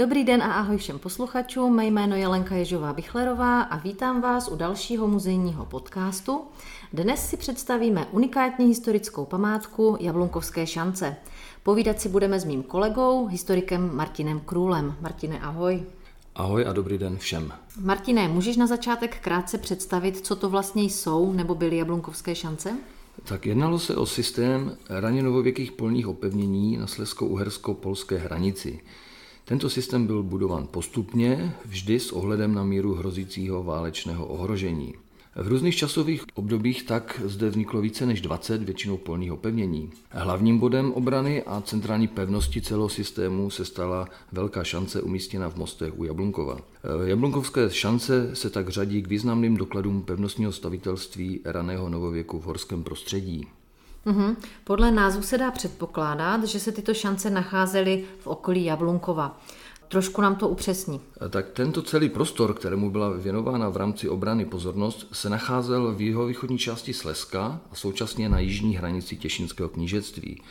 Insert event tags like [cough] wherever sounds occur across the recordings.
Dobrý den a ahoj všem posluchačům, mé jméno je Lenka Ježová Bichlerová a vítám vás u dalšího muzejního podcastu. Dnes si představíme unikátní historickou památku Jablunkovské šance. Povídat si budeme s mým kolegou, historikem Martinem Krůlem. Martine, ahoj. Ahoj a dobrý den všem. Martine, můžeš na začátek krátce představit, co to vlastně jsou nebo byly Jablunkovské šance? Tak jednalo se o systém raně novověkých polních opevnění na slesko-uhersko-polské hranici. Tento systém byl budován postupně, vždy s ohledem na míru hrozícího válečného ohrožení. V různých časových obdobích tak zde vzniklo více než 20 většinou polních opevnění. Hlavním bodem obrany a centrální pevnosti celého systému se stala velká šance umístěna v mostech u Jablunkova. Jablunkovské šance se tak řadí k významným dokladům pevnostního stavitelství raného novověku v horském prostředí. Mm-hmm. Podle názvu se dá předpokládat, že se tyto šance nacházely v okolí Jablunkova. Trošku nám to upřesní. Tak tento celý prostor, kterému byla věnována v rámci obrany pozornost, se nacházel v jeho východní části Slezska a současně na jižní hranici Těšinského knížectví.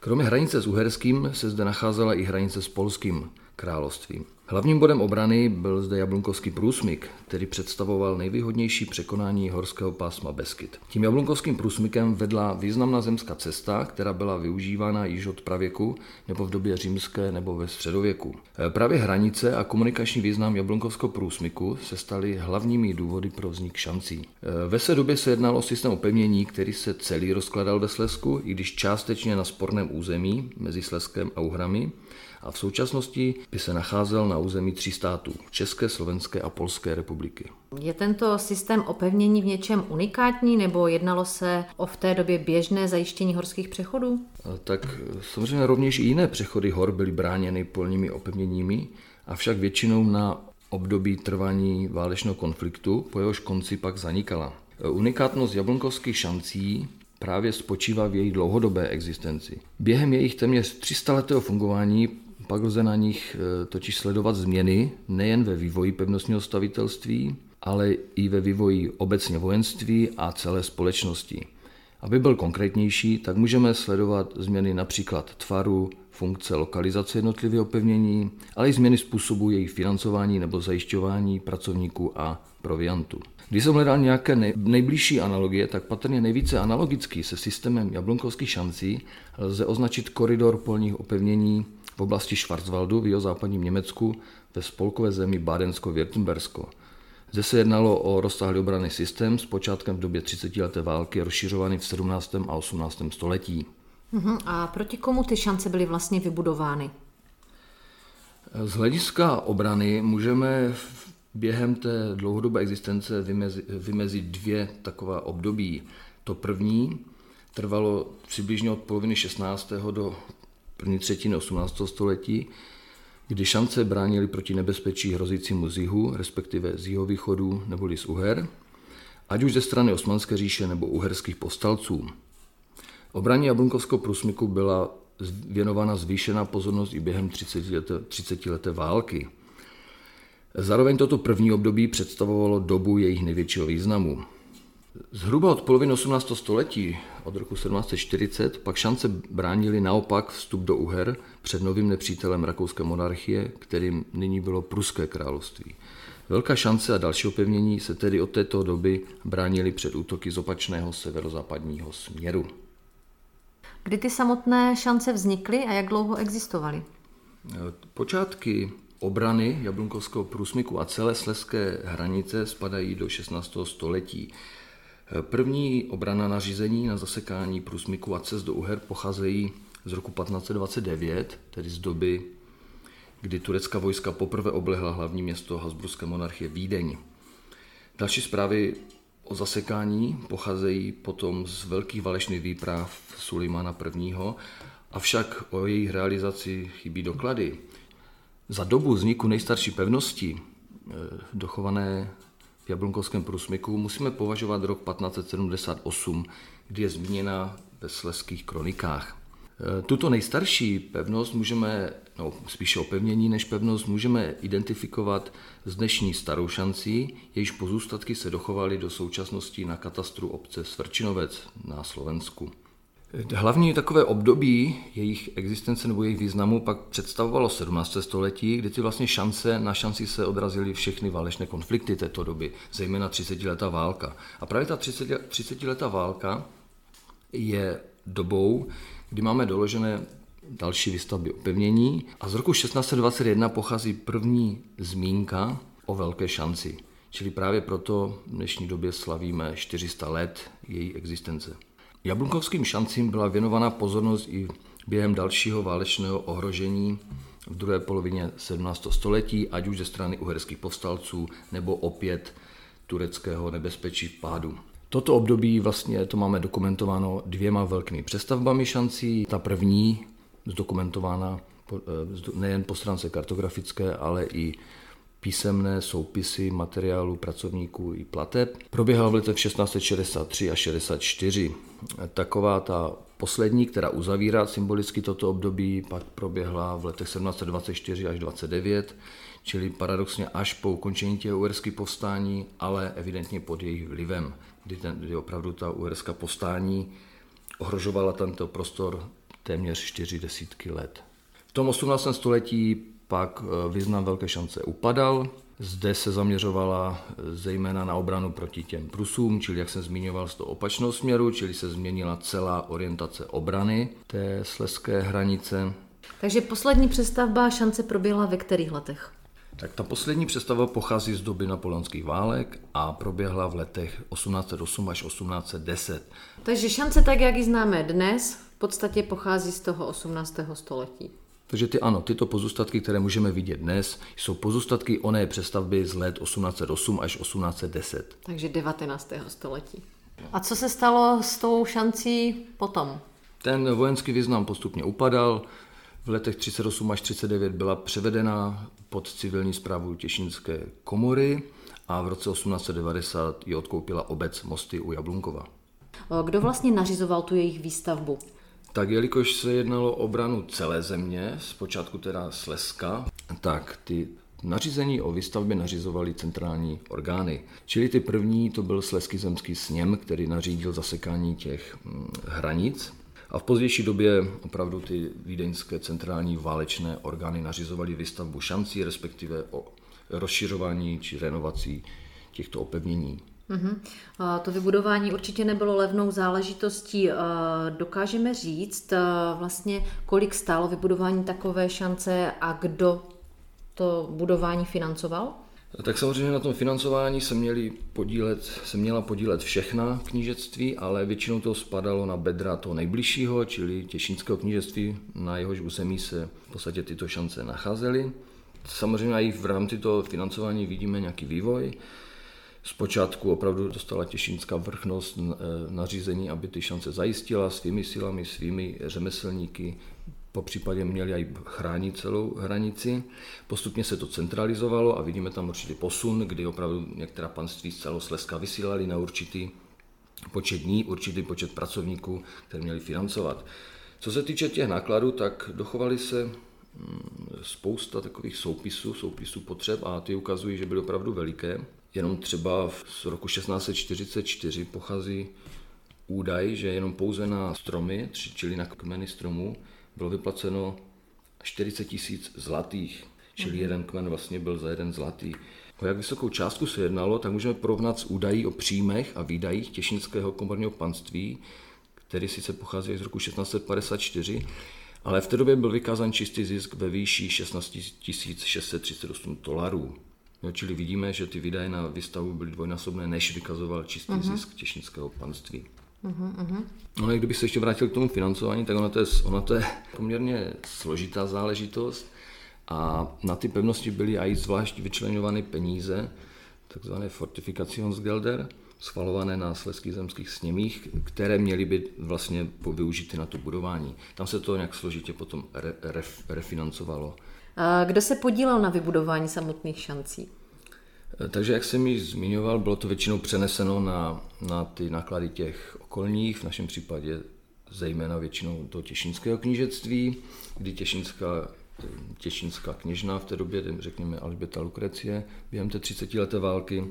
Kromě hranice s Uherským se zde nacházela i hranice s Polským královstvím. Hlavním bodem obrany byl zde Jablunkovský průsmyk, který představoval nejvýhodnější překonání horského pásma Beskyt. Tím Jablunkovským průsmykem vedla významná zemská cesta, která byla využívána již od pravěku nebo v době římské nebo ve středověku. Právě hranice a komunikační význam Jablunkovského průsmyku se staly hlavními důvody pro vznik šancí. Ve své době se jednalo o systém opevnění, který se celý rozkladal ve Slesku, i když částečně na sporném území mezi Sleskem a Uhrami, a v současnosti by se nacházel na území tří států České, Slovenské a Polské republiky. Je tento systém opevnění v něčem unikátní nebo jednalo se o v té době běžné zajištění horských přechodů? Tak samozřejmě rovněž i jiné přechody hor byly bráněny polními opevněními, avšak většinou na období trvání válečného konfliktu, po jehož konci pak zanikala. Unikátnost jablonkovských šancí právě spočívá v její dlouhodobé existenci. Během jejich téměř 300 letého fungování pak lze na nich e, totiž sledovat změny nejen ve vývoji pevnostního stavitelství, ale i ve vývoji obecně vojenství a celé společnosti. Aby byl konkrétnější, tak můžeme sledovat změny například tvaru, funkce, lokalizace jednotlivých opevnění, ale i změny způsobu jejich financování nebo zajišťování pracovníků a proviantu. Když jsem hledal nějaké nejbližší analogie, tak patrně nejvíce analogický se systémem jablonkovských šancí lze označit koridor polních opevnění v oblasti Schwarzwaldu v jeho západním Německu ve spolkové zemi Bádensko-Württembersko. Zde se jednalo o rozsáhlý obranný systém s počátkem v době 30. leté války, rozšiřovaný v 17. a 18. století. Uh-huh. A proti komu ty šance byly vlastně vybudovány? Z hlediska obrany můžeme během té dlouhodobé existence vymezit, vymezit dvě taková období. To první trvalo přibližně od poloviny 16. do první třetiny 18. století, kdy šance bránili proti nebezpečí hrozícímu z jihu, respektive z jihovýchodu neboli z Uher, ať už ze strany Osmanské říše nebo uherských povstalců. Obraně Jablunkovského průsmyku byla věnována zvýšená pozornost i během 30 leté, 30 leté války. Zároveň toto první období představovalo dobu jejich největšího významu. Zhruba od poloviny 18. století, od roku 1740, pak šance bránili naopak vstup do Uher před novým nepřítelem rakouské monarchie, kterým nyní bylo Pruské království. Velká šance a další opevnění se tedy od této doby bránili před útoky z opačného severozápadního směru. Kdy ty samotné šance vznikly a jak dlouho existovaly? Počátky obrany Jablunkovského průsmyku a celé sleské hranice spadají do 16. století. První obrana nařízení na zasekání průsmyku a cest do Uher pocházejí z roku 1529, tedy z doby, kdy turecká vojska poprvé oblehla hlavní město Habsburské monarchie Vídeň. Další zprávy o zasekání pocházejí potom z velkých válečných výprav Sulimana I., avšak o jejich realizaci chybí doklady. Za dobu vzniku nejstarší pevnosti, eh, dochované Jablunkovském průsmyku, musíme považovat rok 1578, kdy je zmíněna ve sleských kronikách. Eh, tuto nejstarší pevnost můžeme, no spíše opevnění než pevnost, můžeme identifikovat z dnešní starou šancí, jejíž pozůstatky se dochovaly do současnosti na katastru obce Svrčinovec na Slovensku. Hlavní takové období jejich existence nebo jejich významu pak představovalo 17. století, kdy ty vlastně šance, na šanci se odrazily všechny válečné konflikty této doby, zejména 30 letá válka. A právě ta 30, 30 letá válka je dobou, kdy máme doložené další výstavby opevnění a z roku 1621 pochází první zmínka o velké šanci. Čili právě proto v dnešní době slavíme 400 let její existence. Jablunkovským šancím byla věnovaná pozornost i během dalšího válečného ohrožení v druhé polovině 17. století, ať už ze strany uherských povstalců nebo opět tureckého nebezpečí v pádu. Toto období vlastně to máme dokumentováno dvěma velkými přestavbami šancí. Ta první zdokumentována eh, nejen po stránce kartografické, ale i písemné soupisy materiálu pracovníků i plateb. Proběhla v letech 1663 a 64. Taková ta poslední, která uzavírá symbolicky toto období, pak proběhla v letech 1724 až 29, čili paradoxně až po ukončení těch uherských povstání, ale evidentně pod jejich vlivem, kdy, ten, kdy opravdu ta uherská povstání ohrožovala tento prostor téměř čtyři desítky let. V tom 18. století pak eh, význam velké šance upadal. Zde se zaměřovala eh, zejména na obranu proti těm Prusům, čili jak jsem zmiňoval z toho opačného směru, čili se změnila celá orientace obrany té sleské hranice. Takže poslední přestavba šance proběhla ve kterých letech? Tak ta poslední přestavba pochází z doby napoleonských válek a proběhla v letech 1808 až 1810. Takže šance tak, jak ji známe dnes, v podstatě pochází z toho 18. století. Takže ty ano, tyto pozůstatky, které můžeme vidět dnes, jsou pozůstatky oné přestavby z let 1808 až 1810. Takže 19. století. A co se stalo s tou šancí potom? Ten vojenský význam postupně upadal. V letech 38 až 39 byla převedena pod civilní zprávu Těšinské komory a v roce 1890 ji odkoupila obec Mosty u Jablunkova. Kdo vlastně nařizoval tu jejich výstavbu? Tak jelikož se jednalo o obranu celé země, zpočátku teda Slezska, tak ty Nařízení o výstavbě nařizovaly centrální orgány. Čili ty první to byl Slezský zemský sněm, který nařídil zasekání těch hm, hranic. A v pozdější době opravdu ty vídeňské centrální válečné orgány nařizovaly výstavbu šancí, respektive o rozšiřování či renovací těchto opevnění. Uh-huh. To vybudování určitě nebylo levnou záležitostí. Dokážeme říct vlastně, kolik stálo vybudování takové šance a kdo to budování financoval? Tak samozřejmě na tom financování se, měli podílet, se měla podílet všechna knížectví, ale většinou to spadalo na bedra toho nejbližšího, čili těšínského knížectví, na jehož území se v podstatě tyto šance nacházely. Samozřejmě i v rámci toho financování vidíme nějaký vývoj. Zpočátku opravdu dostala těšínská vrchnost eh, nařízení, aby ty šance zajistila svými silami, svými řemeslníky, po případě měli i chránit celou hranici. Postupně se to centralizovalo a vidíme tam určitý posun, kdy opravdu některá panství z celosleska vysílali na určitý počet dní, určitý počet pracovníků, které měli financovat. Co se týče těch nákladů, tak dochovali se spousta takových soupisů, soupisů potřeb a ty ukazují, že byly opravdu veliké. Jenom třeba z roku 1644 pochází údaj, že jenom pouze na stromy, čili na kmeny stromů, bylo vyplaceno 40 tisíc zlatých, čili mm. jeden kmen vlastně byl za jeden zlatý. O jak vysokou částku se jednalo, tak můžeme porovnat s údají o příjmech a výdajích těšinského komorního panství, který sice pochází z roku 1654, ale v té době byl vykázán čistý zisk ve výši 16 638 dolarů. Jo, čili vidíme, že ty výdaje na výstavu byly dvojnásobné, než vykazoval čistý uh-huh. zisk těšnického panství. Uh-huh. No, kdybych se ještě vrátil k tomu financování, tak ono to je, ono to je [laughs] poměrně složitá záležitost a na ty pevnosti byly i zvlášť vyčlenovány peníze, takzvané Fortifikationsgelder, schvalované na sleských zemských sněmích, které měly být vlastně využity na to budování. Tam se to nějak složitě potom re, re, refinancovalo. Kdo se podílel na vybudování samotných šancí? Takže jak jsem ji zmiňoval, bylo to většinou přeneseno na, na ty náklady těch okolních, v našem případě zejména většinou do těšinského knížectví, kdy těšinská, těšinská kněžna v té době, řekněme Alžběta Lukrecie, během té 30 leté války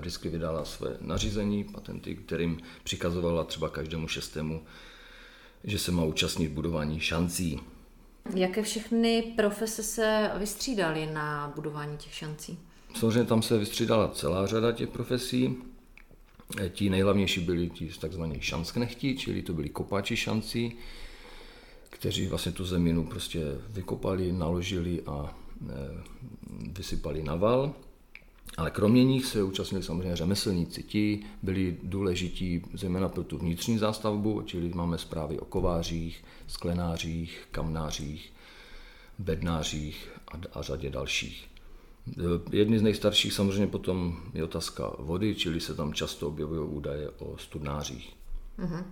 vždycky vydala své nařízení, patenty, kterým přikazovala třeba každému šestému, že se má účastnit budování šancí. Jaké všechny profese se vystřídaly na budování těch šancí? Samozřejmě tam se vystřídala celá řada těch profesí. Ti nejhlavnější byli ti takzvaní šansknechti, čili to byli kopáči šancí, kteří vlastně tu zeminu prostě vykopali, naložili a e, vysypali na val. Ale kromě nich se účastnili samozřejmě řemeslníci. Ti byli důležití zejména pro tu vnitřní zástavbu, čili máme zprávy o kovářích, sklenářích, kamnářích, bednářích a, a řadě dalších. Jedny z nejstarších samozřejmě potom je otázka vody, čili se tam často objevují údaje o studnářích. Mm-hmm.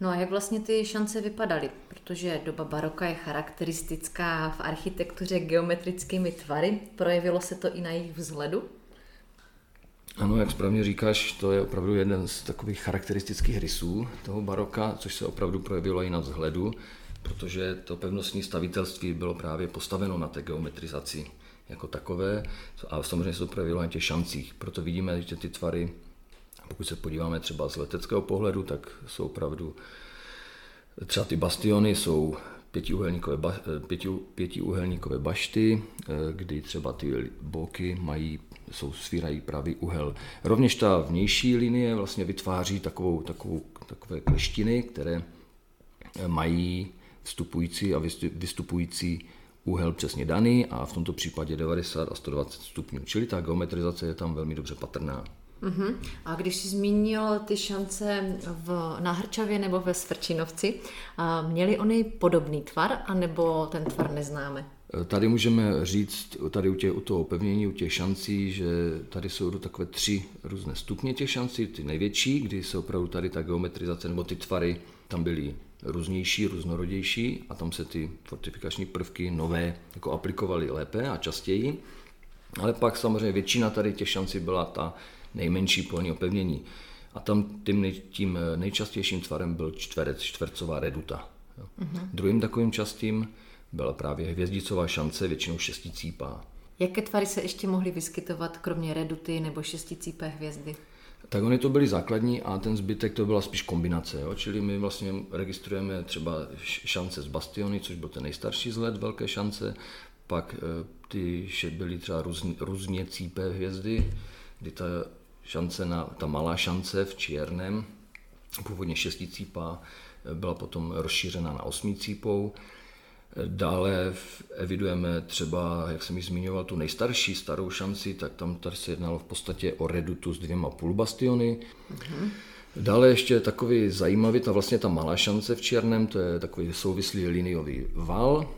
No a jak vlastně ty šance vypadaly? Protože doba baroka je charakteristická v architektuře geometrickými tvary. Projevilo se to i na jejich vzhledu? Ano, jak správně říkáš, to je opravdu jeden z takových charakteristických rysů toho baroka, což se opravdu projevilo i na vzhledu, protože to pevnostní stavitelství bylo právě postaveno na té geometrizaci jako takové a samozřejmě se to projevilo na těch šancích. Proto vidíme, že ty tvary, pokud se podíváme třeba z leteckého pohledu, tak jsou opravdu třeba ty bastiony jsou pětiúhelníkové, ba, pěti, pětiúhelníkové bašty, kdy třeba ty boky mají, jsou svírají pravý úhel. Rovněž ta vnější linie vlastně vytváří takovou, takovou, takové kleštiny, které mají vstupující a vystupující úhel přesně daný a v tomto případě 90 a 120 stupňů. Čili ta geometrizace je tam velmi dobře patrná. Uh-huh. A když jsi zmínil ty šance v, na Hrčavě nebo ve Svrčinovci, měli oni podobný tvar, anebo ten tvar neznáme? Tady můžeme říct, tady u, tě, u toho opevnění, u těch šancí, že tady jsou takové tři různé stupně těch šancí, ty největší, kdy se opravdu tady ta geometrizace nebo ty tvary tam byly různější, různorodější a tam se ty fortifikační prvky nové jako aplikovaly lépe a častěji. Ale pak samozřejmě většina tady těch šancí byla ta nejmenší polní opevnění. A tam tím, nej, tím nejčastějším tvarem byl čtverec, čtvercová reduta. Uh-huh. Druhým takovým častým byla právě hvězdicová šance, většinou šesticípá. Jaké tvary se ještě mohly vyskytovat, kromě reduty nebo šesticípé hvězdy? Tak oni to byly základní a ten zbytek to byla spíš kombinace. Jo? Čili my vlastně registrujeme třeba šance z bastiony, což byl ten nejstarší zhled, velké šance, pak eh, ty byly třeba různě, různě cípé hvězdy, kdy ta šance na, ta malá šance v Čiernem, původně šesticípá, eh, byla potom rozšířena na osmicípou. Dále evidujeme třeba, jak jsem ji zmiňoval, tu nejstarší starou šanci, tak tam tady se jednalo v podstatě o redutu s dvěma půlbastiony. Mm-hmm. Dále ještě takový zajímavý, ta vlastně ta malá šance v Černém, to je takový souvislý liniový val,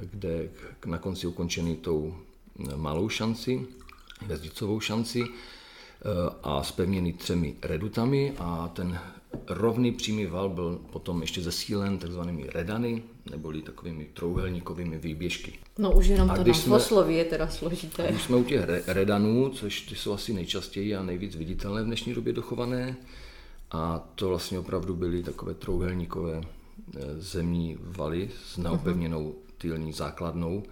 kde na konci ukončený tou malou šanci, hvězdicovou šanci a spevněný třemi redutami a ten rovný přímý val byl potom ještě zesílen takzvanými redany, neboli takovými trouhelníkovými výběžky. No už jenom a to názvosloví je teda složité. Když jsme u těch redanů, což ty jsou asi nejčastěji a nejvíc viditelné v dnešní době dochované, a to vlastně opravdu byly takové trouhelníkové eh, zemní valy s neopevněnou týlní základnou,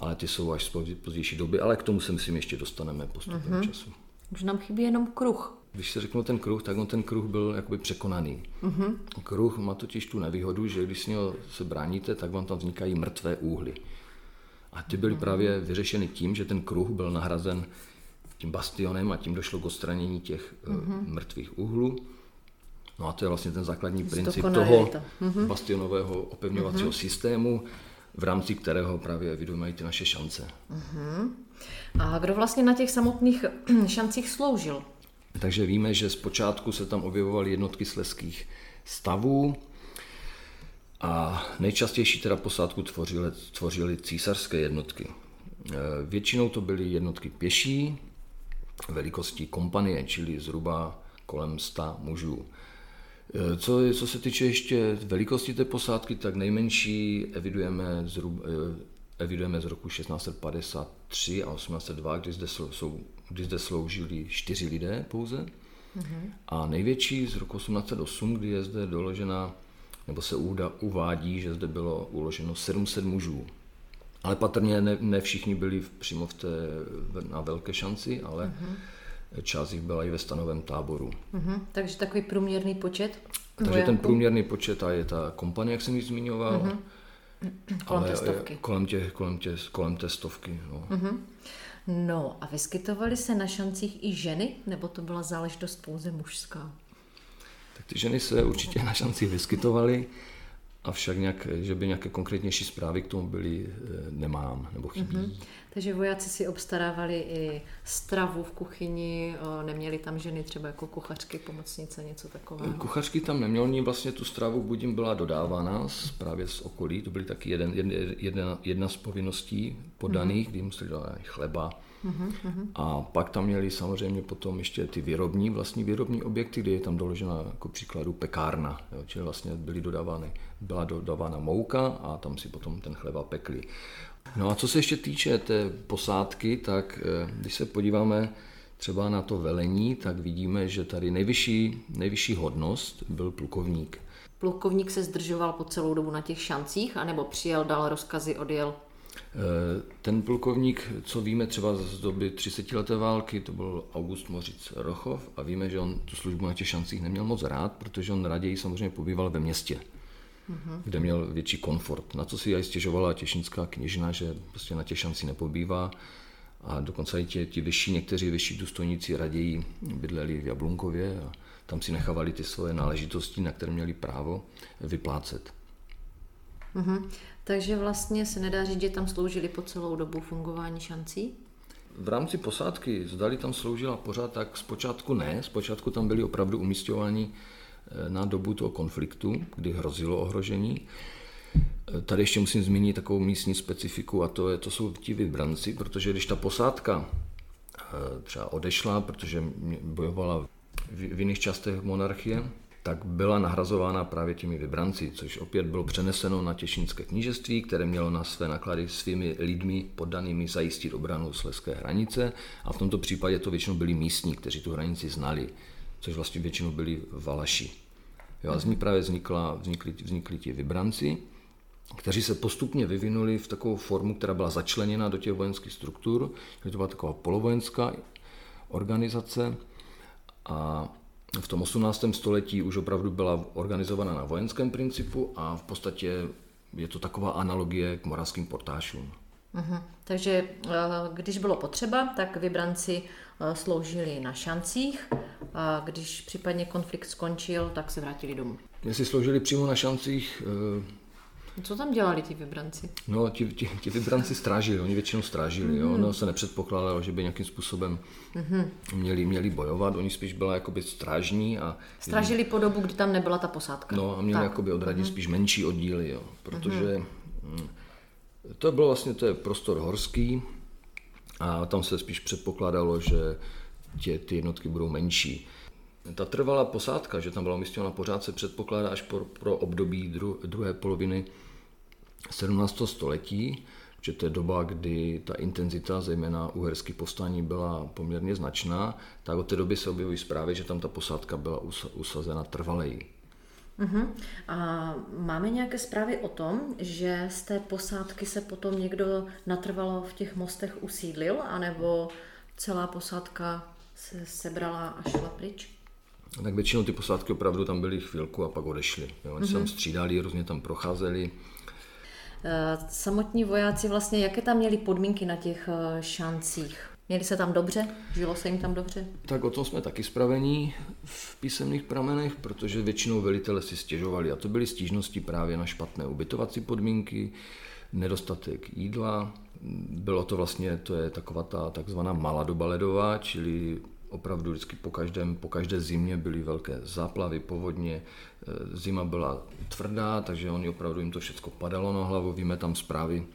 ale ty jsou až z pozdější doby, ale k tomu se myslím ještě dostaneme postupem uh-huh. času. Už nám chybí jenom kruh. Když se řeknu ten kruh, tak on ten kruh byl jakoby překonaný. Uh-huh. Kruh má totiž tu nevýhodu, že když s něho se bráníte, tak vám tam vznikají mrtvé úhly. A ty byly uh-huh. právě vyřešeny tím, že ten kruh byl nahrazen tím bastionem a tím došlo k odstranění těch uh-huh. mrtvých úhlů. No a to je vlastně ten základní princip toho uh-huh. bastionového opevňovacího uh-huh. systému, v rámci kterého právě vydomají ty naše šance. Uh-huh. A kdo vlastně na těch samotných [clears throat] šancích sloužil? Takže víme, že zpočátku se tam objevovaly jednotky sleských stavů a nejčastější teda posádku tvořily, tvořily císařské jednotky. E, většinou to byly jednotky pěší, velikostí kompanie, čili zhruba kolem 100 mužů. E, co, co se týče ještě velikosti té posádky, tak nejmenší evidujeme, zhruba, e, evidujeme z roku 1653 a 1802, kdy zde jsou kdy zde sloužili čtyři lidé pouze. Mm-hmm. A největší z roku 1808, kdy je zde doložena, nebo se uvádí, že zde bylo uloženo 700 mužů. Ale patrně ne, ne všichni byli přímo v té, na velké šanci, ale mm-hmm. část jich byla i ve stanovém táboru. Uh-huh. Takže takový průměrný počet? Takže vojáků? ten průměrný počet a je ta kompanie, jak jsem ji zmiňoval. Uh-huh. Kolem té stovky. Kolem, tě, kolem, tě, kolem té stovky. No. Uh-huh. No a vyskytovaly se na šancích i ženy, nebo to byla záležitost pouze mužská? Tak ty ženy se určitě na šancích vyskytovaly. Avšak nějak, že by nějaké konkrétnější zprávy k tomu byly, eh, nemám nebo chybí. Mm-hmm. Takže vojáci si obstarávali i stravu v kuchyni, neměli tam ženy třeba jako kuchařky, pomocnice, něco takového? Kuchařky tam neměli, vlastně tu stravu buď jim byla dodávána z, právě z okolí, to byly taky jeden, jedna, jedna z povinností podaných, mm-hmm. kdy museli dát chleba, A pak tam měli samozřejmě potom ještě ty výrobní, vlastní výrobní objekty, kde je tam doložena jako příkladu pekárna, jo, čili vlastně byly dodávány, byla dodávána mouka a tam si potom ten chleba pekli. No a co se ještě týče té posádky, tak eh, když se podíváme třeba na to velení, tak vidíme, že tady nejvyšší, nejvyšší hodnost byl plukovník. Plukovník se zdržoval po celou dobu na těch šancích, anebo přijel, dal rozkazy, odjel? Eh, ten plukovník, co víme třeba z doby 30-leté války, to byl August Mořic Rochov a víme, že on tu službu na těch šancích neměl moc rád, protože on raději samozřejmě pobýval ve městě, mm-hmm. kde měl větší komfort. Na co si aj stěžovala těšinská knižna, že prostě na těch šancích nepobývá a dokonce i ti, ti vyšší, někteří vyšší důstojníci raději bydleli v Jablunkově a tam si nechávali ty svoje náležitosti, na které měli právo vyplácet. Mm-hmm. Takže vlastně se nedá říct, že tam sloužili po celou dobu fungování šancí? V rámci posádky, zdali tam sloužila pořád, tak zpočátku ne. Zpočátku tam byli opravdu umístěváni eh, na dobu toho konfliktu, kdy hrozilo ohrožení. Eh, tady ještě musím zmínit takovou místní specifiku a to, je, to jsou ti vybranci, protože když ta posádka eh, třeba odešla, protože bojovala v jiných částech monarchie, tak byla nahrazována právě těmi vybranci, což opět bylo přeneseno na Těšínské knížectví, které mělo na své náklady svými lidmi poddanými zajistit obranu sleské hranice. A v tomto případě to většinou byli místní, kteří tu hranici znali, což vlastně většinou byli Valaši. Jo, a z ní právě vznikla, vznikli, vznikli ti vybranci, kteří se postupně vyvinuli v takovou formu, která byla začleněna do těch vojenských struktur, to byla taková polovojenská organizace. A v tom 18. století už opravdu byla organizovaná na vojenském principu a v podstatě je to taková analogie k moravským portášům. Uh-huh. Takže eh, když bylo potřeba, tak vybranci eh, sloužili na šancích a když případně konflikt skončil, tak se vrátili domů. Jestli sloužili přímo na šancích, eh, co tam dělali ti vybranci? No, ti, ti, ti vybranci strážili, oni většinou strážili, mm-hmm. jo. Mhm. No, se nepředpokládalo, že by nějakým způsobem mm-hmm. měli, měli bojovat, oni spíš byla jakoby strážní a... Strážili po dobu, kdy tam nebyla ta posádka. No a měli tak. jakoby odradit mm-hmm. spíš menší oddíly, jo, protože mm-hmm. to bylo vlastně, to je prostor horský a tam se spíš předpokládalo, že tě, ty jednotky budou menší. Ta trvalá posádka, že tam byla umístěna pořád, se předpokládá až pro, pro období dru, druhé poloviny 17. století, že to je doba, kdy ta intenzita, zejména uherských povstání, byla poměrně značná, tak od té doby se objevují zprávy, že tam ta posádka byla usazena trvaleji. Uh-huh. A máme nějaké zprávy o tom, že z té posádky se potom někdo natrvalo v těch mostech usídlil, anebo celá posádka se sebrala a šla pryč? Tak většinou ty posádky opravdu tam byly chvilku a pak odešly. Oni mm-hmm. se tam střídali, různě tam procházeli. Eh, samotní vojáci vlastně, jaké tam měli podmínky na těch eh, šancích? Měli se tam dobře? Žilo se jim tam dobře? Tak o tom jsme taky spravení v písemných pramenech, protože většinou velitele si stěžovali a to byly stížnosti právě na špatné ubytovací podmínky, nedostatek jídla, bylo to vlastně, to je taková ta takzvaná malá doba ledová, čili opravdu vždycky po, každém, po každé zimě byly velké záplavy, povodně, e, zima byla tvrdá, takže oni opravdu jim to všechno padalo na hlavu. Víme tam zprávy,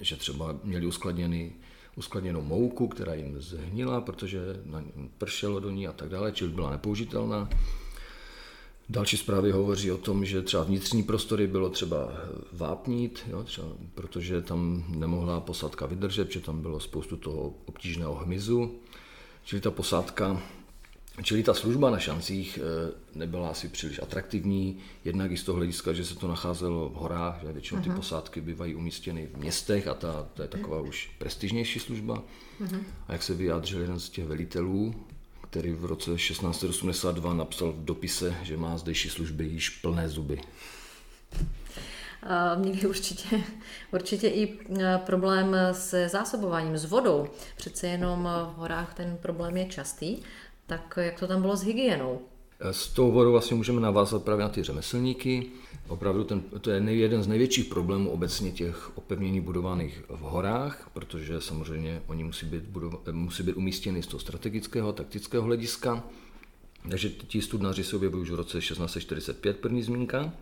že třeba měli uskladněný, uskladněnou mouku, která jim zhnila, protože na pršelo do ní a tak dále, čili byla nepoužitelná. Další zprávy hovoří o tom, že třeba vnitřní prostory bylo třeba vápnít, jo, třeba, protože tam nemohla posádka vydržet, protože tam bylo spoustu toho obtížného hmyzu. Čili ta posádka Čili ta služba na šancích eh, nebyla asi příliš atraktivní, jednak i z toho hlediska, že se to nacházelo v horách, že většinou ty uh-huh. posádky bývají umístěny v městech a ta, to je taková už prestižnější služba. Uh-huh. A jak se vyjádřil jeden z těch velitelů, který v roce 1682 napsal v dopise, že má zdejší služby již plné zuby. Měli určitě, [laughs] určitě i e, problém se zásobováním, s vodou. Přece jenom v horách ten problém je častý. Tak jak to tam bylo s hygienou? S tou vodou vlastně můžeme navázat právě na ty řemeslníky. Opravdu ten, to je jeden z největších problémů obecně těch opevnění budovaných v horách, protože samozřejmě oni musí být, budova, musí být umístěny z toho strategického, taktického hlediska. Takže ti studnaři se objevují už v roce 1645, první zmínka.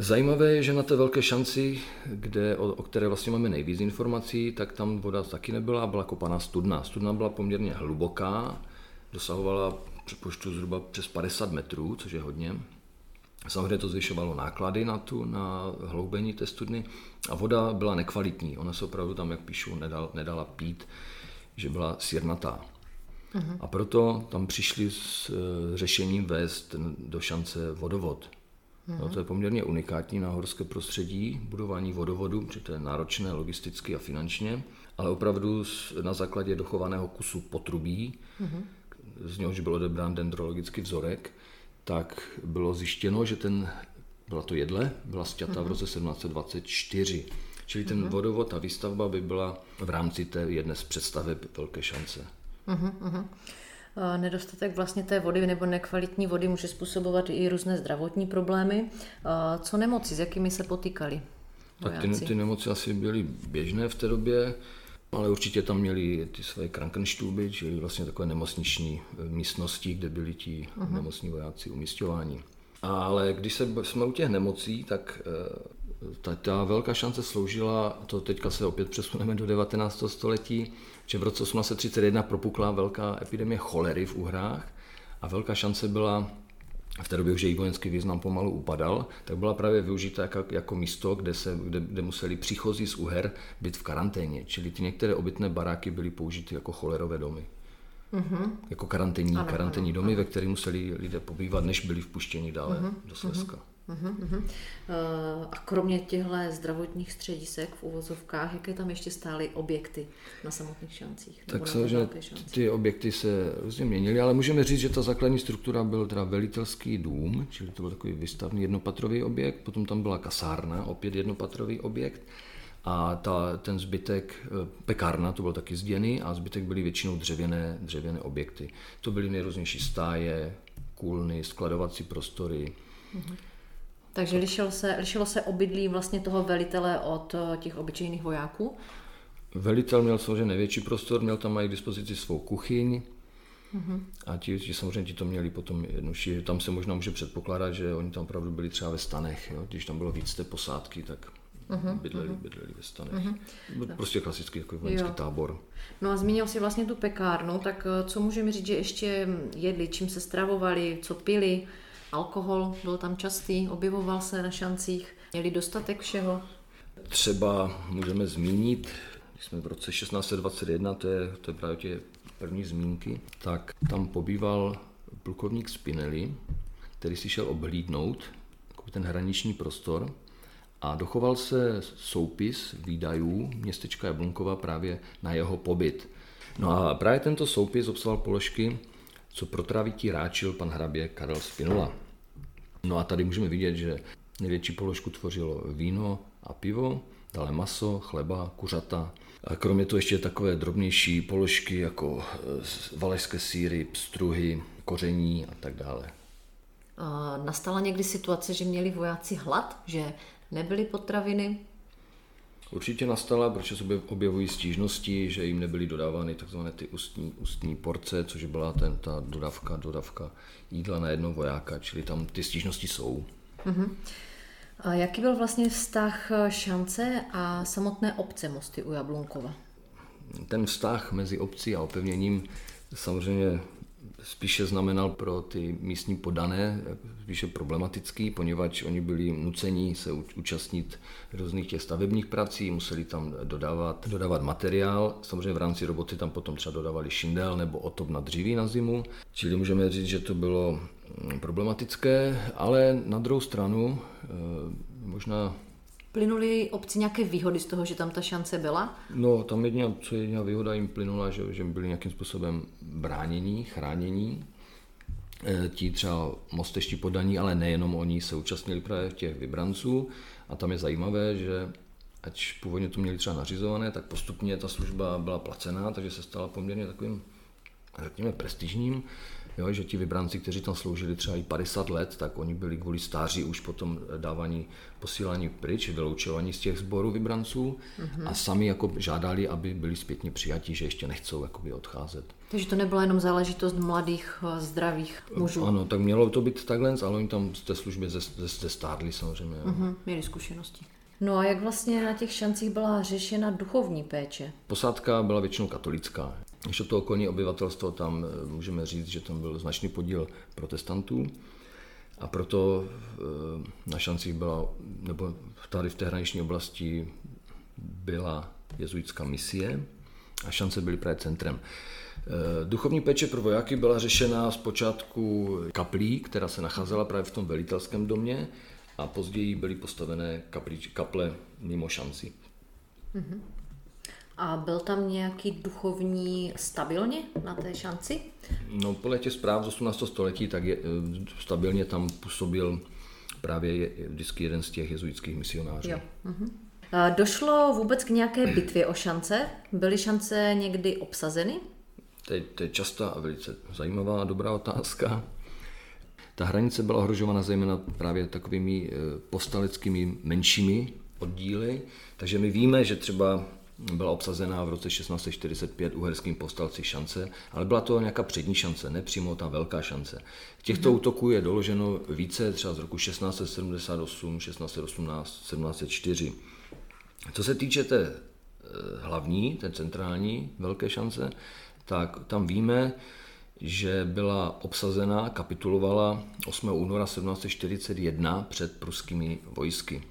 Zajímavé je, že na té velké šanci, kde, o, o které vlastně máme nejvíc informací, tak tam voda taky nebyla, byla kopaná studna. Studna byla poměrně hluboká, dosahovala přepočtu zhruba přes 50 metrů, což je hodně. Samozřejmě to zvyšovalo náklady na tu, na hloubení té studny a voda byla nekvalitní. Ona se opravdu tam, jak píšu, nedal, nedala pít, že byla sírnatá. Uh-huh. A proto tam přišli s e, řešením vést do šance vodovod. Uh-huh. No, to je poměrně unikátní na horské prostředí, budování vodovodu, protože to je náročné logisticky a finančně, ale opravdu na základě dochovaného kusu potrubí, uh-huh z něhož byl odebrán dendrologický vzorek, tak bylo zjištěno, že ten, byla to jedle, byla stěta uh-huh. v roce 1724. Čili ten uh-huh. vodovod, ta výstavba by byla v rámci té jedné z představeb velké šance. Uh-huh. Nedostatek vlastně té vody nebo nekvalitní vody může způsobovat i různé zdravotní problémy. Co nemoci, s jakými se potýkali? Tak ty, ty nemoci asi byly běžné v té době. Ale určitě tam měli ty své krankenštůby, čili vlastně takové nemocniční eh, místnosti, kde byli ti uh-huh. nemocní vojáci umístěváni. Ale když se, jsme u těch nemocí, tak eh, ta, ta velká šance sloužila, to teďka se opět přesuneme do 19. století, že v roce 1831 propukla velká epidemie cholery v Uhrách a velká šance byla v té době už její vojenský význam pomalu upadal, tak byla právě využita jako, jako místo, kde, se, kde, kde museli příchozí z Uher být v karanténě. Čili ty některé obytné baráky byly použity jako cholerové domy. Mm-hmm. Jako karanténní, ano, karanténní ano, domy, ano. ve kterých museli lidé pobývat, než byli vpuštěni dále mm-hmm. do Slezska. Mm-hmm. Uh-huh. A kromě těchto zdravotních středisek v uvozovkách, jaké tam ještě stály objekty na samotných šancích? Tak samozřejmě ty objekty se různě měnily, ale můžeme říct, že ta základní struktura byl teda velitelský dům, čili to byl takový vystavný jednopatrový objekt, potom tam byla kasárna, opět jednopatrový objekt, a ta, ten zbytek, eh, pekárna, to byl taky zděný a zbytek byly většinou dřevěné, dřevěné objekty. To byly nejrůznější stáje, kůlny, skladovací prostory, uh-huh. Takže lišilo se, lišilo se obydlí vlastně toho velitele od eh, těch obyčejných vojáků? Velitel měl samozřejmě největší prostor, měl tam i k dispozici svou kuchyň, Uh-huh. A ti, ti samozřejmě ti to měli potom jednodušší. Tam se možná může předpokládat, že oni tam opravdu byli třeba ve stanech. Jo? Když tam bylo víc té posádky, tak uh-huh, bydleli, uh-huh. bydleli ve stanech. Uh-huh. Prostě klasický takový vojenský jo. tábor. No a zmínil si vlastně tu pekárnu, tak eh, co můžeme říct, že ještě jedli, čím se stravovali, co pili? Alkohol byl tam častý, objevoval se na šancích, měli dostatek všeho. Třeba můžeme zmínit, když jsme v roce 1621, to je, to je právě tě první zmínky, tak tam pobýval plukovník Spinelli, který si šel obhlídnout ten hraniční prostor a dochoval se soupis výdajů městečka Jablunkova právě na jeho pobyt. No a právě tento soupis obsahoval položky, co pro travití ráčil pan hrabě Karel Spinula. No a tady můžeme vidět, že největší položku tvořilo víno a pivo, dále maso, chleba, kuřata. A kromě toho ještě takové drobnější položky jako e, valašské síry, pstruhy, koření a tak dále. A nastala někdy situace, že měli vojáci hlad, že nebyly potraviny? Určitě nastala, protože se objevují stížnosti, že jim nebyly dodávány takzvané ty ústní, ústní porce, což byla ten, ta dodavka, dodavka jídla na jedno vojáka, čili tam ty stížnosti jsou. Uh-huh. A jaký byl vlastně vztah šance a samotné obce Mosty u Jablunkova? Ten vztah mezi obcí a opevněním samozřejmě spíše znamenal pro ty místní podané spíše problematický, poněvadž oni byli nuceni se účastnit různých těch stavebních prací, museli tam dodávat, dodávat materiál. Samozřejmě v rámci roboty tam potom třeba dodávali šindel nebo otop na dříví na zimu. Čili můžeme říct, že to bylo mm, problematické, ale na druhou stranu eh, možná Plynuly obci nějaké výhody z toho, že tam ta šance byla? No, tam jediná, co jediná výhoda jim plynula, že, že byli nějakým způsobem bránění, chránění. E, ti třeba mosteští podaní, ale nejenom oni se účastnili právě těch vybranců. A tam je zajímavé, že ať původně to měli třeba nařizované, tak postupně ta služba byla placená, takže se stala poměrně takovým, řekněme, prestižním jo, že ti vybranci, kteří tam sloužili třeba i 50 let, tak oni byli kvůli stáří už potom dávání posílání pryč, vyloučování z těch sborů vybranců mm-hmm. a sami jako žádali, aby byli zpětně přijatí, že ještě nechcou jakoby odcházet. Takže to nebyla jenom záležitost mladých, eh, zdravých mužů. Ano, tak mělo to být takhle, ale oni tam z té služby zestárli samozřejmě. Mm-hmm, měli zkušenosti. No a jak vlastně na těch šancích byla řešena duchovní péče? Posádka byla většinou katolická. Ještě to okolní obyvatelstvo, tam eh, můžeme říct, že tam byl značný podíl protestantů a proto eh, na šancích byla, nebo tady v té hraniční oblasti byla jezuitská misie a šance byly právě centrem. Eh, duchovní péče pro vojáky byla řešena zpočátku kaplí, která se nacházela právě v tom velitelském domě a později byly postavené kaple mimo šanci. Mm-hmm. A byl tam nějaký duchovní stabilně na té šanci? No, podle těch zpráv z 18. století, tak je, eh, stabilně tam působil právě vždycky jeden z těch jezuitských misionářů. Jo. Uh-huh. Došlo vůbec k nějaké bitvě o šance? Byly šance někdy obsazeny? To je, to je častá a velice zajímavá a dobrá otázka. Ta hranice byla ohrožována zejména právě takovými eh, postaleckými menšími oddíly, takže my víme, že třeba byla obsazená v roce 1645 uherským povstalci šance, ale byla to nějaká přední šance, ne přímo ta velká šance. Těchto mm-hmm. útoků je doloženo více, třeba z roku 1678, 1618, 1704. Co se týče té eh, hlavní, té centrální velké šance, tak tam víme, že byla obsazena, kapitulovala 8. února 1741 před pruskými vojsky.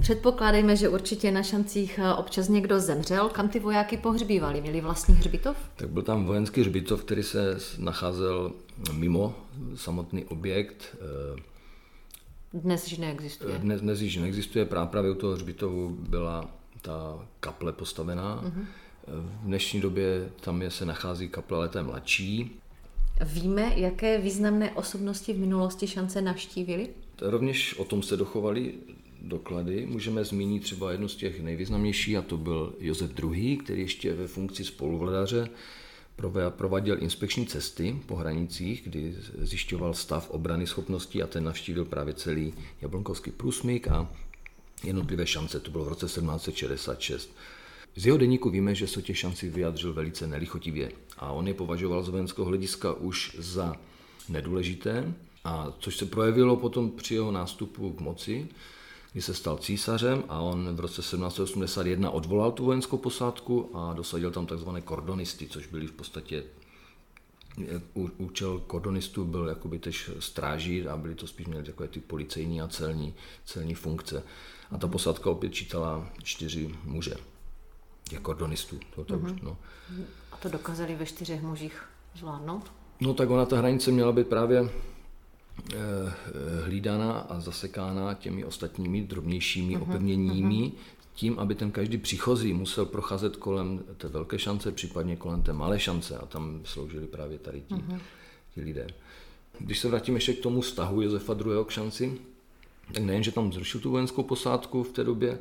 Předpokládejme, že určitě na šancích eh, občas někdo zemřel. Kam ty vojáky pohřbívali? Měli vlastní hřbitov? Tak byl tam vojenský hřbitov, který se nacházel mimo samotný objekt. Eh, dnes již neexistuje. Dnes, dnes již neexistuje. Právě u toho hřbitovu byla ta kaple postavená. Uh-huh. V dnešní době tam je, se nachází kaple, ale to je mladší. Víme, jaké významné osobnosti v minulosti šance navštívili? Rovněž o tom se dochovali doklady. Můžeme zmínit třeba jednu z těch nejvýznamnějších, a to byl Josef II., který ještě ve funkci spoluvladaře prováděl inspekční cesty po hranicích, kdy zjišťoval stav obrany schopností a ten navštívil právě celý Jablonkovský průsmyk a jednotlivé šance, to bylo v roce 1766. Z jeho deníku víme, že se těch šancí vyjadřil velice nelichotivě a on je považoval z vojenského hlediska už za nedůležité, a což se projevilo potom při jeho nástupu k moci, kdy se stal císařem a on v roce 1781 odvolal tu vojenskou posádku a dosadil tam takzvané kordonisty, což byli v podstatě účel kordonistů byl jakoby tež stráží a byli to spíš měli takové ty policejní a celní, celní funkce. A ta posádka opět čítala čtyři muže, těch kordonistů. To, to mm-hmm. už, no. A to dokázali ve čtyřech mužích zvládnout? No tak ona ta hranice měla být právě Eh, hlídána a zasekána těmi ostatními drobnějšími uh-huh, opevněními, uh-huh. tím, aby ten každý příchozí musel procházet kolem té velké šance, případně kolem té malé šance a tam sloužili právě tady ti, uh-huh. ti lidé. Když se vrátíme ještě k tomu vztahu Josefa II. k šanci, tak nejen, že tam zrušil tu vojenskou posádku v té době,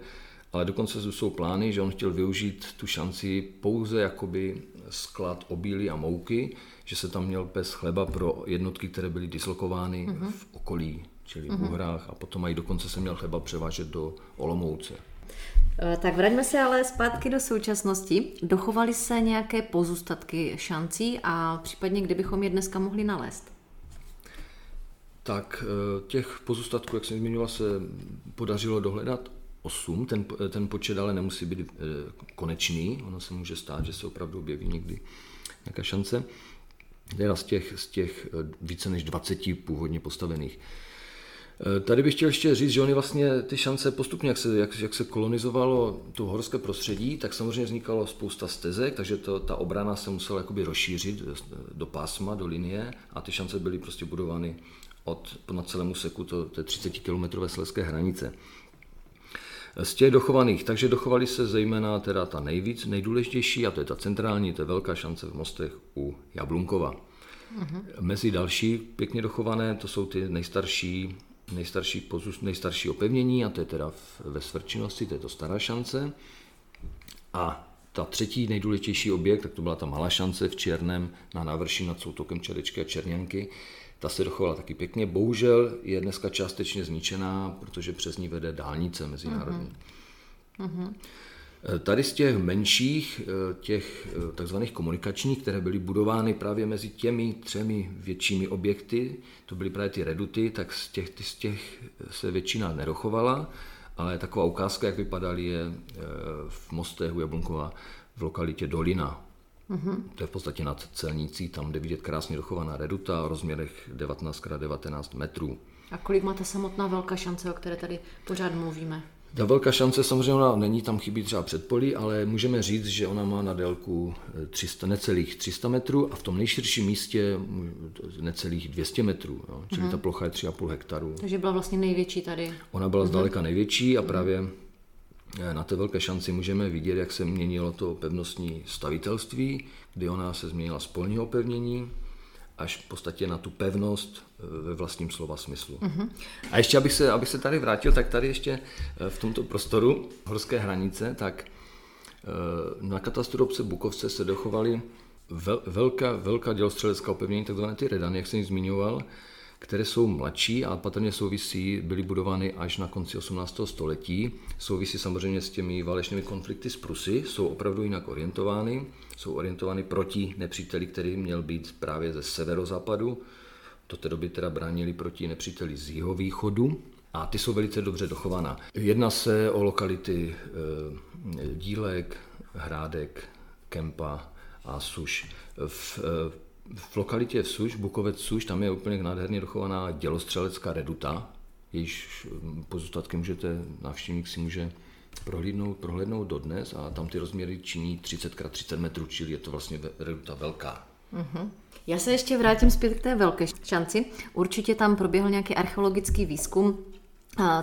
ale dokonce jsou plány, že on chtěl využít tu šanci pouze jakoby sklad obíly a mouky, že se tam měl pes chleba pro jednotky, které byly dislokovány uh-huh. v okolí, čili uh-huh. v Uhrách a potom mají dokonce se měl chleba převážet do Olomouce. Eh, tak vraťme se ale zpátky do současnosti. Dochovaly se nějaké pozůstatky šancí a případně kdybychom je dneska mohli nalézt? Tak eh, těch pozůstatků, jak jsem zmiňoval, se podařilo dohledat 8. Ten, ten počet ale nemusí být eh, konečný. Ono se může stát, že se opravdu objeví někdy nějaká šance. Teda z těch, z těch více než 20 původně postavených. Tady bych chtěl ještě říct, že oni vlastně ty šance postupně, jak se, jak, jak se kolonizovalo to horské prostředí, tak samozřejmě vznikalo spousta stezek, takže to, ta obrana se musela jakoby rozšířit do pásma, do linie a ty šance byly prostě budovány od, na celému seku to, té 30 km sleské hranice. Z těch dochovaných, takže dochovali se zejména teda ta nejvíc, nejdůležitější, a to je ta centrální, to je velká šance v mostech u Jablunkova. Uh-huh. Mezi další pěkně dochované, to jsou ty nejstarší, nejstarší, pozůst, nejstarší opevnění, a to je teda v, ve Svrčinosti, to je to stará šance. A ta třetí nejdůležitější objekt, tak to byla ta malá šance v Černém na návrší nad soutokem Čerečky a Černěnky, ta se dochovala taky pěkně. Bohužel je dneska částečně zničená, protože přes ní vede dálnice mezinárodní. Uh-huh. Tady z těch menších, eh, těch eh, takzvaných komunikačních, které byly budovány právě mezi těmi třemi většími objekty, to byly právě ty reduty, tak z těch, z těch se většina nerochovala, ale taková ukázka, jak vypadaly je v mostech u Jablunkova v lokalitě Dolina. Mm-hmm. To je v podstatě nad celnicí, tam jde vidět krásně dochovaná reduta o rozměrech 19x19 metrů. A kolik má ta samotná velká šance, o které tady pořád mluvíme? Ta velká šance samozřejmě ona není, tam chybí třeba předpolí, ale můžeme říct, že ona má na délku 300, necelých 300 metrů a v tom nejširším místě necelých 200 metrů, jo, čili mm-hmm. ta plocha je 3,5 hektarů. Takže byla vlastně největší tady. Ona byla mm-hmm. zdaleka největší a právě Eh, na té velké šanci můžeme vidět, jak se měnilo to pevnostní stavitelství, kdy ona se změnila z polního opevnění až v podstatě na tu pevnost eh, ve vlastním slova smyslu. Uh-huh. A ještě, abych se, abych se tady vrátil, tak tady ještě eh, v tomto prostoru horské hranice, tak na katastru obce Bukovce se dochovaly vel, velká, velká dělostřelecká opevnění, takzvané ty redany, jak jsem zmiňoval, které jsou mladší a patrně souvisí, byly budovány až na konci 18. století. Souvisí samozřejmě s těmi válečnými konflikty s Prusy, jsou opravdu jinak orientovány, jsou orientovány proti nepříteli, který měl být právě ze severozápadu. Do té doby teda bránili proti nepříteli z jihovýchodu, a ty jsou velice dobře dochovaná. Jedná se o lokality e, Dílek, Hrádek, Kempa a Suš. V, e, v lokalitě Suš, Bukovec Suš, tam je úplně nádherně dochovaná dělostřelecká reduta, jejíž pozůstatky můžete, návštěvník si může prohlídnout, prohlédnout dodnes a tam ty rozměry činí 30 x 30 metrů, čili je to vlastně reduta velká. Uh-huh. Já se ještě vrátím zpět k té velké šanci. Určitě tam proběhl nějaký archeologický výzkum.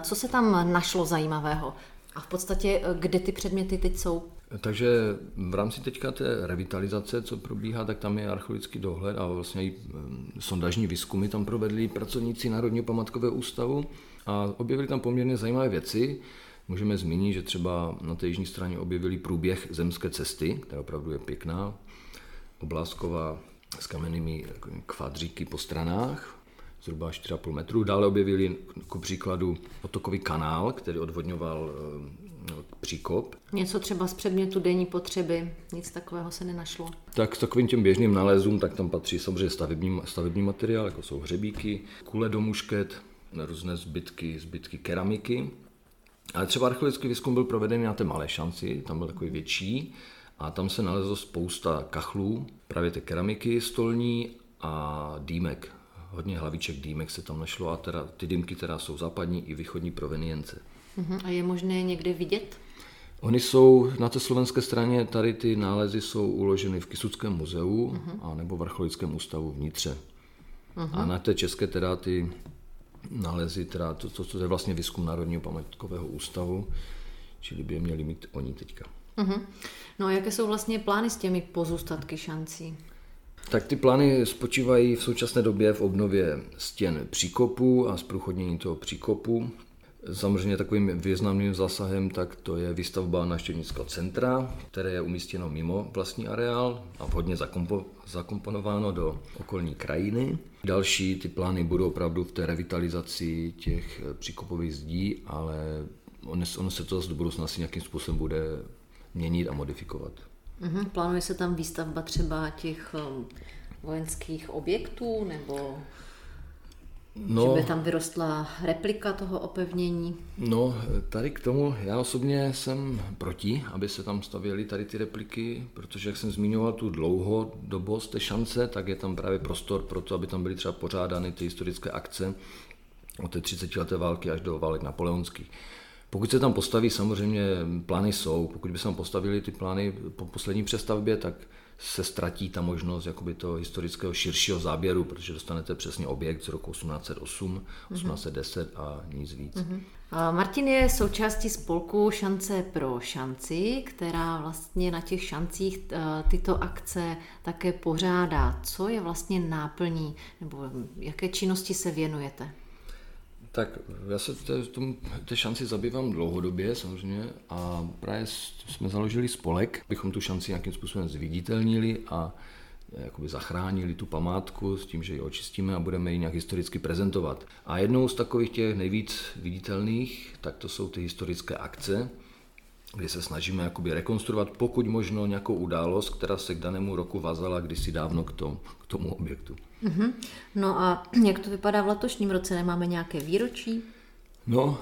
Co se tam našlo zajímavého? A v podstatě, kde ty předměty teď jsou? Takže v rámci teďka té revitalizace, co probíhá, tak tam je archeologický dohled a vlastně i mm, sondažní výzkumy tam provedli pracovníci Národního památkového ústavu a objevili tam poměrně zajímavé věci. Můžeme zmínit, že třeba na té jižní straně objevili průběh zemské cesty, která opravdu je pěkná, oblásková s kamennými kvadříky po stranách, zhruba 4,5 metru. Dále objevili ku příkladu otokový kanál, který odvodňoval příkop. Něco třeba z předmětu denní potřeby, nic takového se nenašlo. Tak s takovým těm běžným nalezům, tak tam patří samozřejmě stavební, stavební materiál, jako jsou hřebíky, kule do mušket, různé zbytky, zbytky keramiky. Ale třeba archeologický výzkum byl provedený na té malé šanci, tam byl takový větší, a tam se nalezlo spousta kachlů, právě té keramiky stolní a dýmek. Hodně hlaviček dýmek se tam našlo a teda, ty dýmky teda jsou západní i východní provenience. Uh-huh. A je možné někde vidět? Oni jsou na té slovenské straně, tady ty nálezy jsou uloženy v Kisuckém muzeu uh-huh. a nebo v Archeologickém ústavu vnitře. Uh-huh. A na té české teda ty nálezy, teda to, to, to je vlastně výzkum Národního památkového ústavu, čili by je měli mít oni teďka. Uh-huh. No a jaké jsou vlastně plány s těmi pozůstatky šancí? Tak ty plány spočívají v současné době v obnově stěn příkopu a zprůchodnění toho příkopu. Samozřejmě takovým významným zásahem tak to je výstavba návštěvnického centra, které je umístěno mimo vlastní areál a vhodně zakompo, zakomponováno do okolní krajiny. Další ty plány budou opravdu v té revitalizaci těch příkopových zdí, ale ono, se to do budoucna asi nějakým způsobem bude měnit a modifikovat. Mhm, plánuje se tam výstavba třeba těch um, vojenských objektů nebo No, že by tam vyrostla replika toho opevnění? No, tady k tomu já osobně jsem proti, aby se tam stavěly tady ty repliky, protože jak jsem zmiňoval tu dlouhodobost té šance, tak je tam právě prostor pro to, aby tam byly třeba pořádány ty historické akce od té 30 leté války až do válek napoleonských. Pokud se tam postaví, samozřejmě plány jsou. Pokud by se tam postavili ty plány po poslední přestavbě, tak se ztratí ta možnost jakoby toho historického širšího záběru, protože dostanete přesně objekt z roku 1808, mm-hmm. 1810 a nic víc. Mm-hmm. Martin je součástí spolku Šance pro šanci, která vlastně na těch šancích eh, tyto akce také pořádá. Co je vlastně náplní, nebo jaké činnosti se věnujete? Tak já se té, tom, té šanci zabývám dlouhodobě samozřejmě a právě jsme založili spolek, bychom tu šanci nějakým způsobem zviditelnili a jakoby zachránili tu památku s tím, že ji očistíme a budeme ji nějak historicky prezentovat. A jednou z takových těch nejvíc viditelných, tak to jsou ty historické akce, kdy se snažíme jakoby rekonstruovat pokud možno nějakou událost, která se k danému roku vazala kdysi dávno k tomu, k tomu objektu. Mm-hmm. No a jak to vypadá v letošním roce? Nemáme nějaké výročí? No,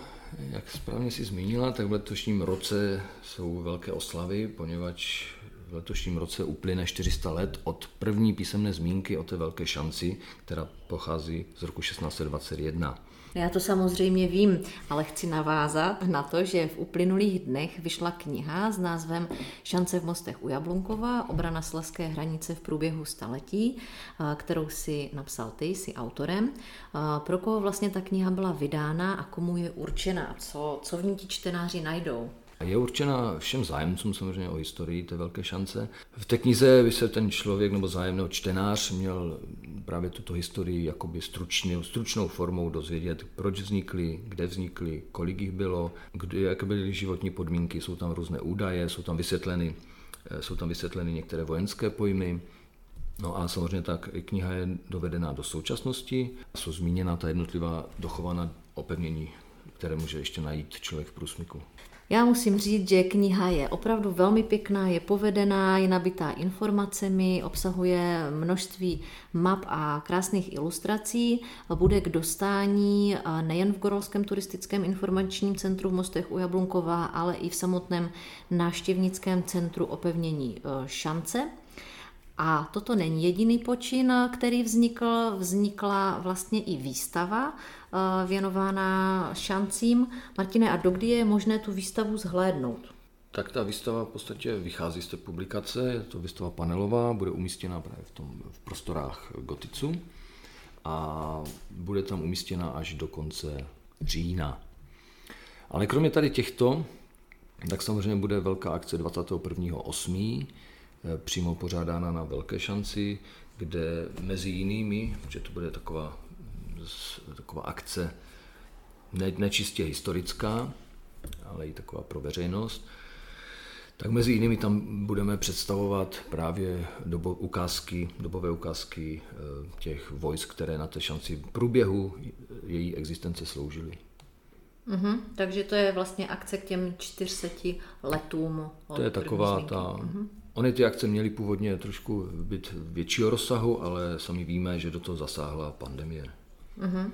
jak správně si zmínila, tak v letošním roce jsou velké oslavy, poněvadž v letošním roce uplyne 400 let od první písemné zmínky o té velké šanci, která pochází z roku 1621. Já to samozřejmě vím, ale chci navázat na to, že v uplynulých dnech vyšla kniha s názvem Šance v mostech u Jablunkova, obrana sleské hranice v průběhu staletí, kterou si napsal ty, jsi autorem. Pro koho vlastně ta kniha byla vydána a komu je určena? Co, co v ní ti čtenáři najdou? Je určena všem zájemcům samozřejmě o historii té velké šance. V té knize by se ten člověk nebo zájemný čtenář měl právě tuto historii jakoby stručně, stručnou formou dozvědět, proč vznikly, kde vznikly, kolik jich bylo, kde, jaké byly životní podmínky, jsou tam různé údaje, jsou tam vysvětleny, eh, jsou tam vysvětleny některé vojenské pojmy, No a samozřejmě tak kniha je dovedená do současnosti, jsou zmíněna ta jednotlivá dochovaná opevnění, které může ještě najít člověk v průsmyku. Já musím říct, že kniha je opravdu velmi pěkná, je povedená, je nabitá informacemi, obsahuje množství map a krásných ilustrací. Bude k dostání nejen v Gorolském turistickém informačním centru v Mostech u Jablunkova, ale i v samotném návštěvnickém centru opevnění e, Šance. A toto není jediný počin, který vznikl. Vznikla vlastně i výstava eh, věnována šancím. Martine, a dokdy je možné tu výstavu zhlédnout? Tak ta výstava v podstatě vychází z té publikace, je to výstava panelová, bude umístěna právě v, tom, v prostorách Goticu a bude tam umístěna až do konce října. Ale kromě tady těchto, tak samozřejmě bude velká akce 21.8., Eh, přímo pořádána na Velké šanci, kde mezi jinými, že to bude taková, taková akce ne, nečistě historická, ale i taková pro veřejnost, tak mezi jinými tam budeme představovat právě dobo, ukázky, dobové ukázky eh, těch vojsk, které na té šanci v průběhu její existence sloužily. Mm-hmm, takže to je vlastně akce k těm 400 letům. To je taková ta mm-hmm. Ony ty akce měly původně trošku být většího rozsahu, ale sami víme, že do toho zasáhla pandemie. Mm-hmm.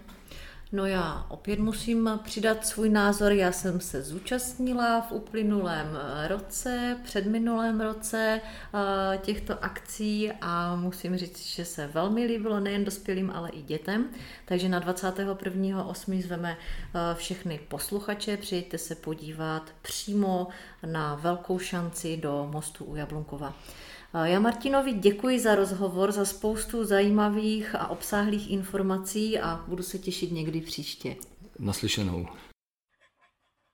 No já opět musím přidat svůj názor. Já jsem se zúčastnila v uplynulém roce, předminulém roce eh, těchto akcí a musím říct, že se velmi líbilo nejen dospělým, ale i dětem. Takže na 21.8. zveme eh, všechny posluchače, přijďte se podívat přímo na velkou šanci do mostu u Jablunkova. Já Martinovi děkuji za rozhovor, za spoustu zajímavých a obsáhlých informací a budu se těšit někdy příště. Naslyšenou.